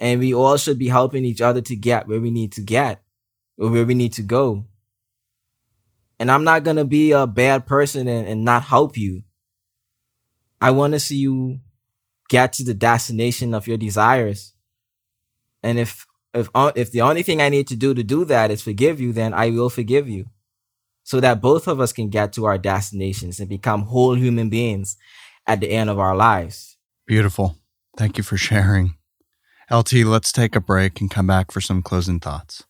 [SPEAKER 2] and we all should be helping each other to get where we need to get or where we need to go. And I'm not going to be a bad person and, and not help you. I want to see you get to the destination of your desires and if if uh, if the only thing I need to do to do that is forgive you, then I will forgive you. So that both of us can get to our destinations and become whole human beings at the end of our lives.
[SPEAKER 1] Beautiful. Thank you for sharing. LT, let's take a break and come back for some closing thoughts.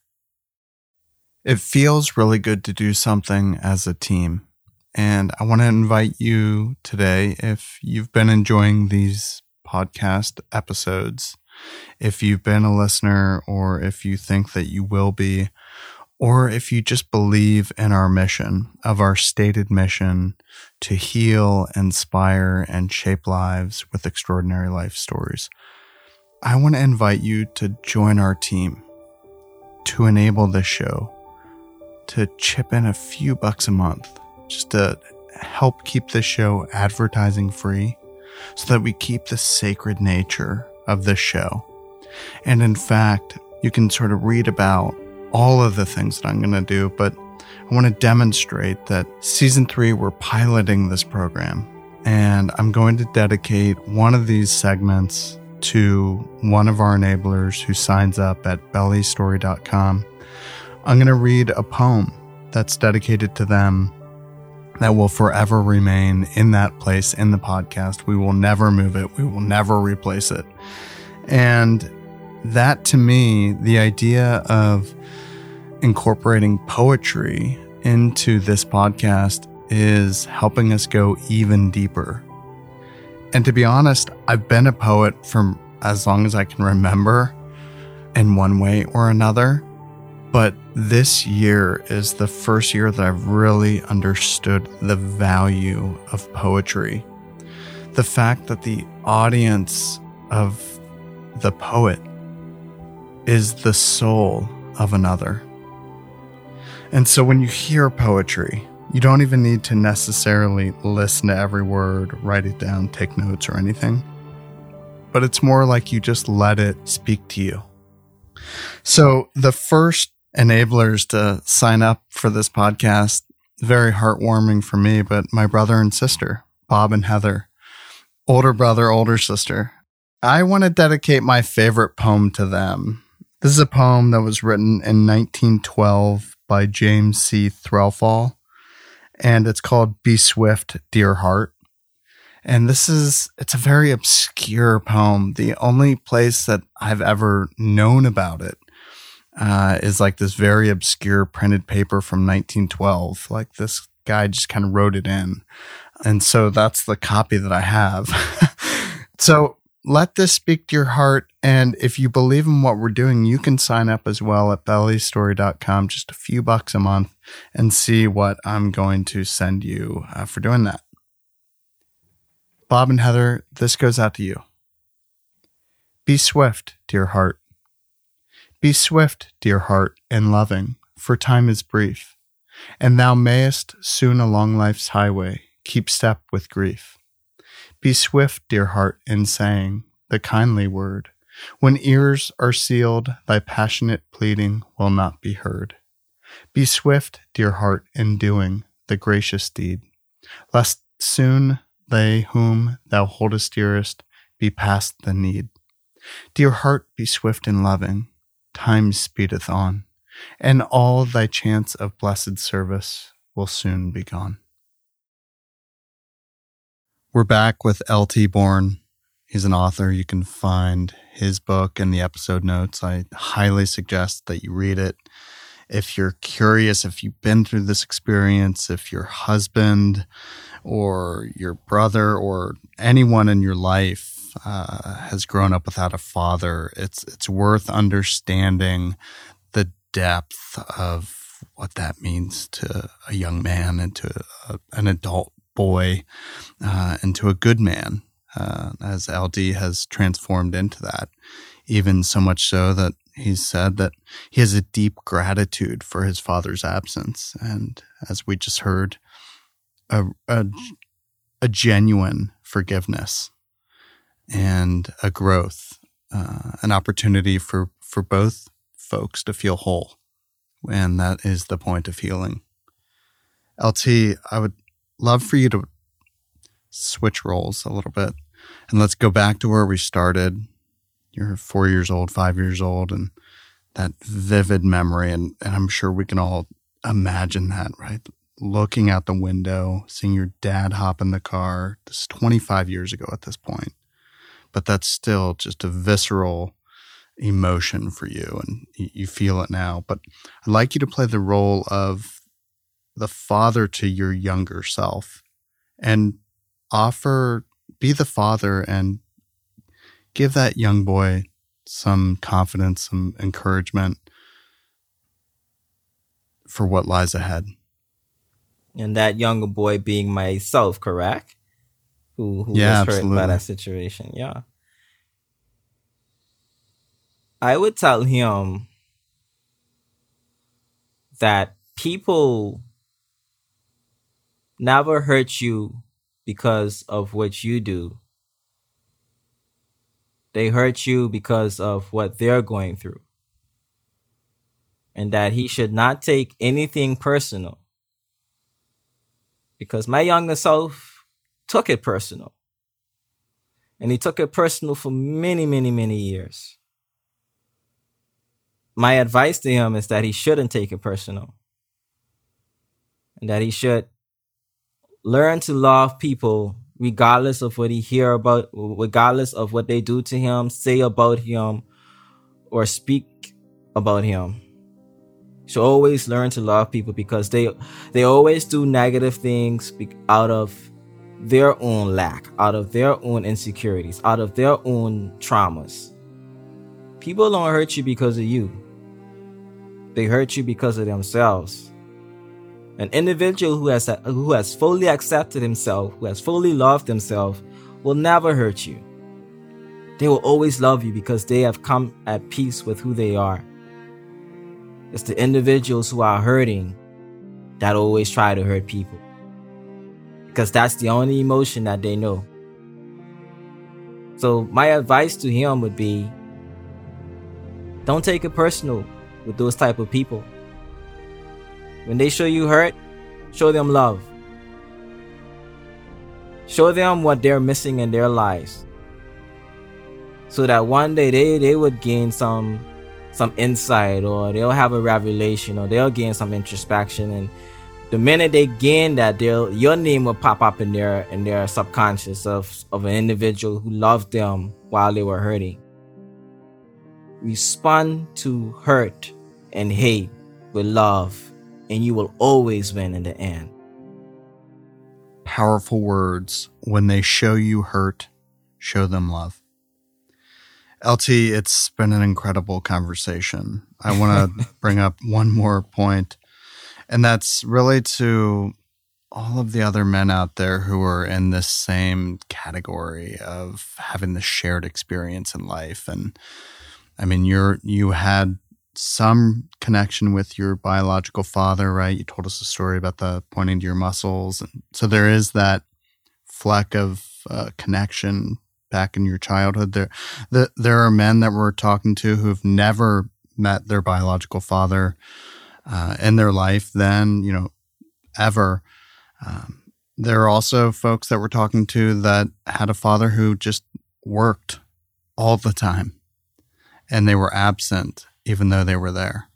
[SPEAKER 1] It feels really good to do something as a team. And I want to invite you today, if you've been enjoying these podcast episodes, if you've been a listener or if you think that you will be, or if you just believe in our mission of our stated mission to heal, inspire, and shape lives with extraordinary life stories. I want to invite you to join our team to enable this show to chip in a few bucks a month just to help keep this show advertising free so that we keep the sacred nature of this show. And in fact, you can sort of read about all of the things that I'm going to do, but I want to demonstrate that season three, we're piloting this program. And I'm going to dedicate one of these segments to one of our enablers who signs up at bellystory.com. I'm going to read a poem that's dedicated to them that will forever remain in that place in the podcast. We will never move it, we will never replace it. And that to me, the idea of incorporating poetry into this podcast is helping us go even deeper. And to be honest, I've been a poet from as long as I can remember in one way or another. But this year is the first year that I've really understood the value of poetry the fact that the audience of the poet is the soul of another. And so when you hear poetry, you don't even need to necessarily listen to every word, write it down, take notes, or anything. But it's more like you just let it speak to you. So the first enablers to sign up for this podcast, very heartwarming for me, but my brother and sister, Bob and Heather, older brother, older sister. I want to dedicate my favorite poem to them. This is a poem that was written in 1912 by James C. Threlfall, and it's called Be Swift, Dear Heart. And this is, it's a very obscure poem. The only place that I've ever known about it uh, is like this very obscure printed paper from 1912. Like this guy just kind of wrote it in. And so that's the copy that I have. so let this speak to your heart. And if you believe in what we're doing, you can sign up as well at bellystory.com, just a few bucks a month, and see what I'm going to send you uh, for doing that. Bob and Heather, this goes out to you. Be swift, dear heart. Be swift, dear heart, and loving, for time is brief, and thou mayest soon along life's highway keep step with grief. Be swift, dear heart, in saying the kindly word. When ears are sealed, thy passionate pleading will not be heard. Be swift, dear heart, in doing the gracious deed, lest soon they whom thou holdest dearest be past the need. Dear heart, be swift in loving, time speedeth on, and all thy chance of blessed service will soon be gone. We're back with LT Bourne. He's an author. You can find his book in the episode notes. I highly suggest that you read it. If you're curious, if you've been through this experience, if your husband or your brother or anyone in your life uh, has grown up without a father, it's it's worth understanding the depth of what that means to a young man and to a, an adult boy uh, into a good man, uh, as LT has transformed into that. Even so much so that he's said that he has a deep gratitude for his father's absence. And as we just heard, a, a, a genuine forgiveness and a growth, uh, an opportunity for, for both folks to feel whole. And that is the point of healing. LT, I would love for you to switch roles a little bit and let's go back to where we started. You're four years old, five years old, and that vivid memory. And, and I'm sure we can all imagine that, right? Looking out the window, seeing your dad hop in the car. This is 25 years ago at this point, but that's still just a visceral emotion for you and you feel it now. But I'd like you to play the role of the father to your younger self and offer, be the father and give that young boy some confidence, some encouragement for what lies ahead.
[SPEAKER 2] And that younger boy being myself, correct? Who, who
[SPEAKER 1] yeah,
[SPEAKER 2] was hurt
[SPEAKER 1] absolutely.
[SPEAKER 2] by that situation. Yeah. I would tell him that people never hurt you because of what you do. They hurt you because of what they're going through. And that he should not take anything personal. Because my younger self took it personal. And he took it personal for many, many, many years. My advice to him is that he shouldn't take it personal. And that he should learn to love people regardless of what he hear about regardless of what they do to him say about him or speak about him. So always learn to love people because they they always do negative things out of their own lack out of their own insecurities out of their own traumas. People don't hurt you because of you. They hurt you because of themselves an individual who has who has fully accepted himself, who has fully loved himself, will never hurt you. They will always love you because they have come at peace with who they are. It's the individuals who are hurting that always try to hurt people because that's the only emotion that they know. So, my advice to him would be don't take it personal with those type of people. When they show you hurt, show them love. Show them what they're missing in their lives. So that one day they, they would gain some some insight or they'll have a revelation or they'll gain some introspection and the minute they gain that they'll your name will pop up in their in their subconscious of, of an individual who loved them while they were hurting. Respond to hurt and hate with love and you will always win in the end.
[SPEAKER 1] Powerful words. When they show you hurt, show them love. LT, it's been an incredible conversation. I want to bring up one more point, and that's really to all of the other men out there who are in this same category of having the shared experience in life. And I mean, you're, you had some connection with your biological father, right? You told us a story about the pointing to your muscles. And so there is that fleck of uh, connection back in your childhood. There, the, there are men that we're talking to who've never met their biological father uh, in their life, then, you know, ever. Um, there are also folks that we're talking to that had a father who just worked all the time and they were absent even though they were there.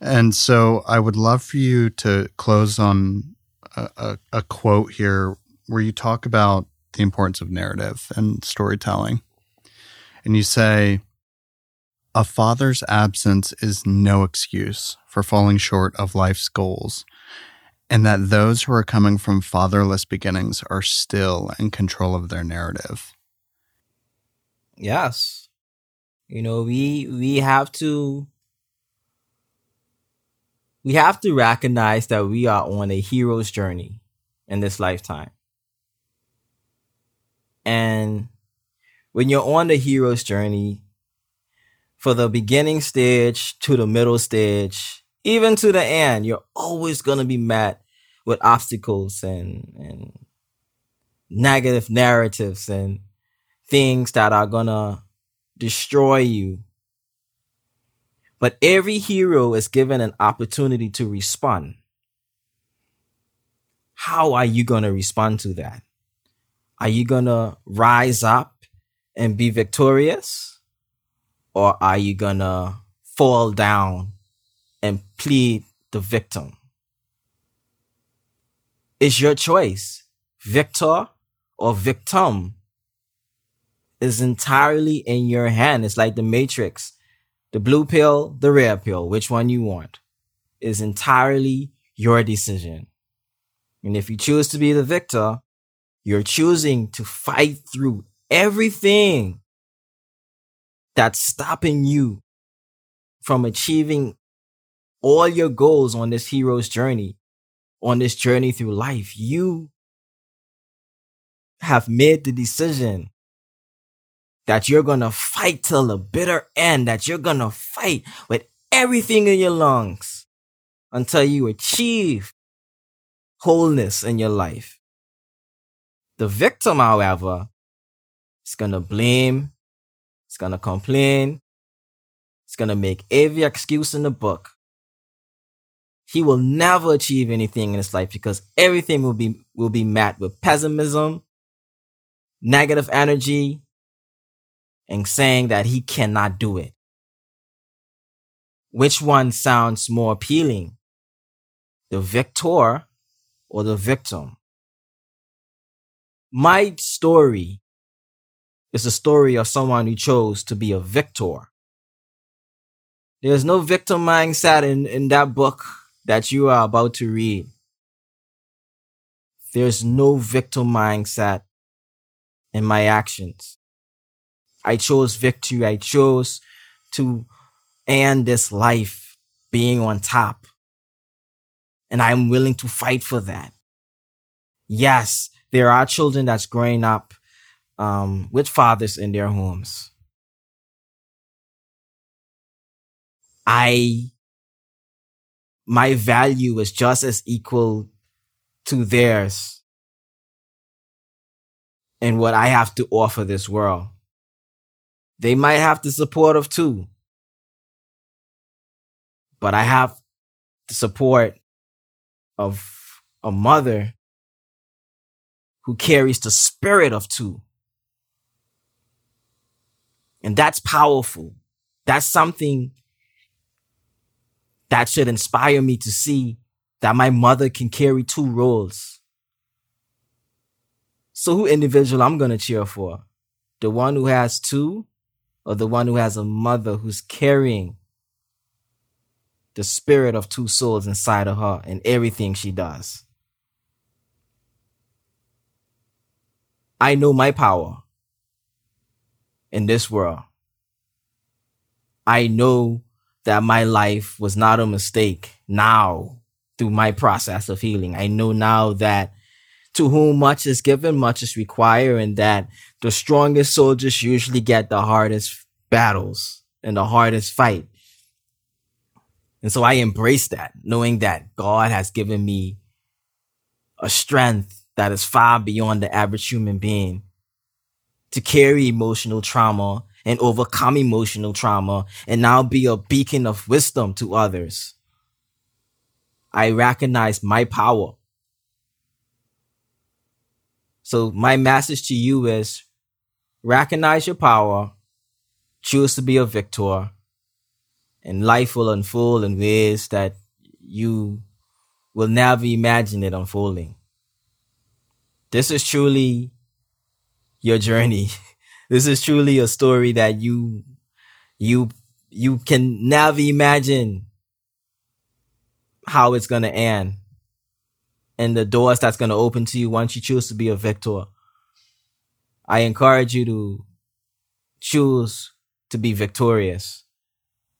[SPEAKER 1] And so I would love for you to close on a, a, a quote here where you talk about the importance of narrative and storytelling. And you say, a father's absence is no excuse for falling short of life's goals, and that those who are coming from fatherless beginnings are still in control of their narrative.
[SPEAKER 2] Yes. You know, we we have to we have to recognize that we are on a hero's journey in this lifetime. And when you're on the hero's journey, for the beginning stage to the middle stage, even to the end, you're always going to be met with obstacles and, and negative narratives and things that are going to destroy you. But every hero is given an opportunity to respond. How are you going to respond to that? Are you going to rise up and be victorious? Or are you going to fall down and plead the victim? It's your choice, victor or victim is entirely in your hand. It's like the matrix. The blue pill, the red pill, which one you want is entirely your decision. And if you choose to be the victor, you're choosing to fight through everything that's stopping you from achieving all your goals on this hero's journey, on this journey through life. You have made the decision that you're going to fight till the bitter end, that you're going to fight with everything in your lungs until you achieve wholeness in your life. The victim, however, is going to blame, it's going to complain, it's going to make every excuse in the book. He will never achieve anything in his life because everything will be, will be met with pessimism, negative energy, and saying that he cannot do it. Which one sounds more appealing? The victor or the victim? My story is the story of someone who chose to be a victor. There's no victim mindset in, in that book that you are about to read. There's no victim mindset in my actions. I chose victory. I chose to end this life being on top. And I'm willing to fight for that. Yes, there are children that's growing up um, with fathers in their homes. I, my value is just as equal to theirs and what I have to offer this world. They might have the support of two, but I have the support of a mother who carries the spirit of two. And that's powerful. That's something that should inspire me to see that my mother can carry two roles. So who individual I'm going to cheer for? The one who has two or the one who has a mother who's carrying the spirit of two souls inside of her in everything she does? I know my power in this world. I know that my life was not a mistake now through my process of healing. I know now that to whom much is given, much is required, and that the strongest soldiers usually get the hardest battles and the hardest fight. And so I embrace that, knowing that God has given me a strength that is far beyond the average human being to carry emotional trauma and overcome emotional trauma and now be a beacon of wisdom to others. I recognize my power. So my message to you is recognize your power, choose to be a victor, and life will unfold in ways that you will never imagine it unfolding this is truly your journey. This is truly a story that you, you, you can never imagine how it's going to end and the doors that's going to open to you once you choose to be a victor. I encourage you to choose to be victorious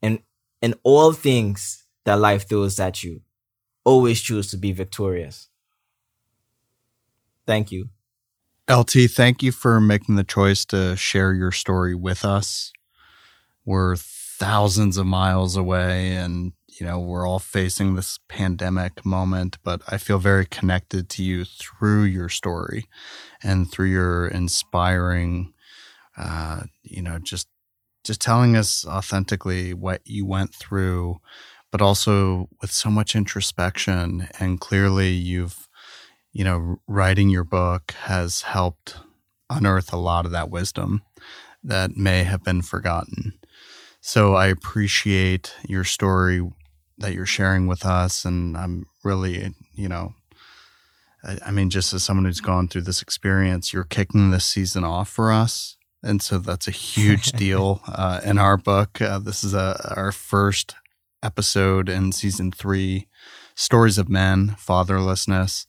[SPEAKER 2] and in all things that life throws at you. Always choose to be victorious. Thank you.
[SPEAKER 1] LT, thank you for making the choice to share your story with us. We're thousands of miles away and you know, we're all facing this pandemic moment, but I feel very connected to you through your story and through your inspiring, uh, you know, just just telling us authentically what you went through, but also with so much introspection. And clearly, you've you know, writing your book has helped unearth a lot of that wisdom that may have been forgotten. So I appreciate your story that you're sharing with us. And I'm really, you know, I, I mean, just as someone who's gone through this experience, you're kicking this season off for us. And so that's a huge deal uh, in our book. Uh, this is a, our first episode in season three Stories of Men, Fatherlessness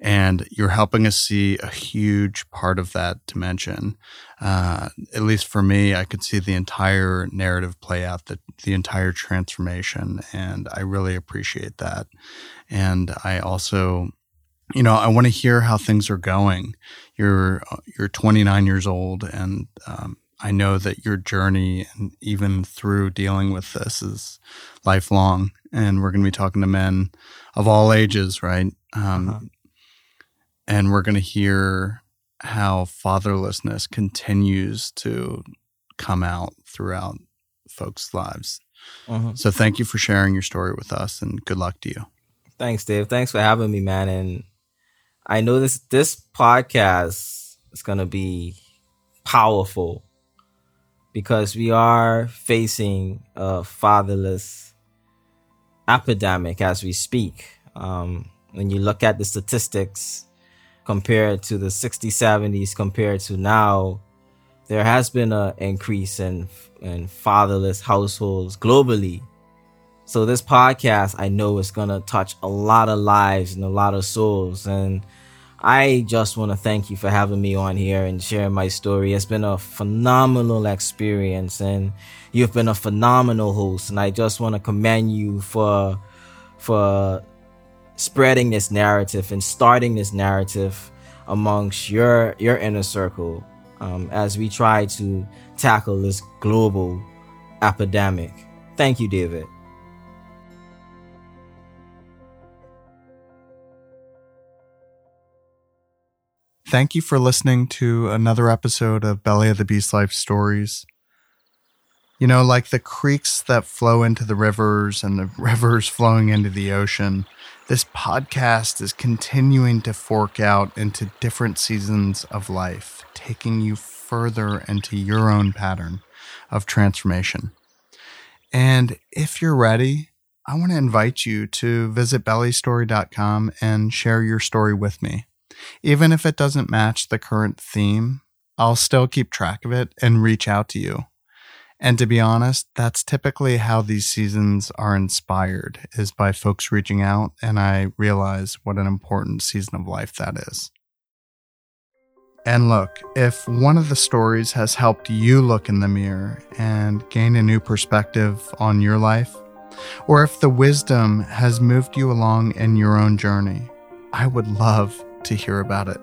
[SPEAKER 1] and you're helping us see a huge part of that dimension. Uh, at least for me, I could see the entire narrative play out, the the entire transformation, and I really appreciate that. And I also, you know, I want to hear how things are going. You're you're 29 years old, and um, I know that your journey, and even through dealing with this, is lifelong. And we're going to be talking to men of all ages, right? Um, uh-huh and we're going to hear how fatherlessness continues to come out throughout folks' lives. Uh-huh. So thank you for sharing your story with us and good luck to you.
[SPEAKER 2] Thanks, Dave. Thanks for having me, man. And I know this this podcast is gonna be powerful because we are facing a fatherless epidemic as we speak. Um, when you look at the statistics, compared to the 60s, 70s, compared to now, there has been an increase in in fatherless households globally. So this podcast, I know, is gonna touch a lot of lives and a lot of souls. And I just want to thank you for having me on here and sharing my story. It's been a phenomenal experience, and you've been a phenomenal host. And I just want to commend you for for spreading this narrative and starting this narrative amongst your your inner circle. um, as we try to tackle this global epidemic. Thank you, David.
[SPEAKER 1] Thank you for listening to another episode of Belly of the Beast Life Stories. You know, like the creeks that flow into the rivers and the rivers flowing into the ocean, this podcast is continuing to fork out into different seasons of life, taking you further into your own pattern of transformation. And if you're ready, I want to invite you to visit bellystory.com and share your story with me. Even if it doesn't match the current theme, I'll still keep track of it and reach out to you. And to be honest, that's typically how these seasons are inspired is by folks reaching out and I realize what an important season of life that is. And look, if one of the stories has helped you look in the mirror and gain a new perspective on your life, or if the wisdom has moved you along in your own journey, I would love to hear about it.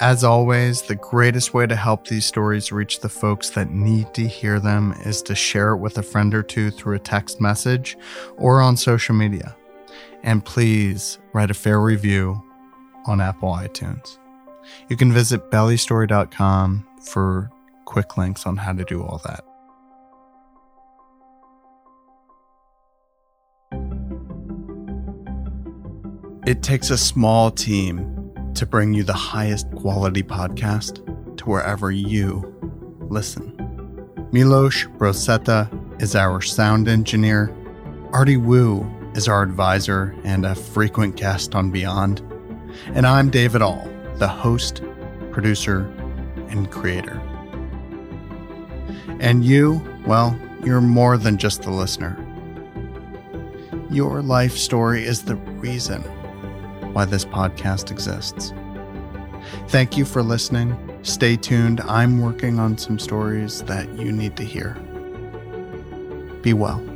[SPEAKER 1] As always, the greatest way to help these stories reach the folks that need to hear them is to share it with a friend or two through a text message or on social media. And please write a fair review on Apple iTunes. You can visit bellystory.com for quick links on how to do all that. It takes a small team to bring you the highest quality podcast to wherever you listen. Milos Brosetta is our sound engineer. Artie Wu is our advisor and a frequent guest on Beyond. And I'm David All, the host, producer, and creator. And you, well, you're more than just the listener. Your life story is the reason why this podcast exists. Thank you for listening. Stay tuned. I'm working on some stories that you need to hear. Be well.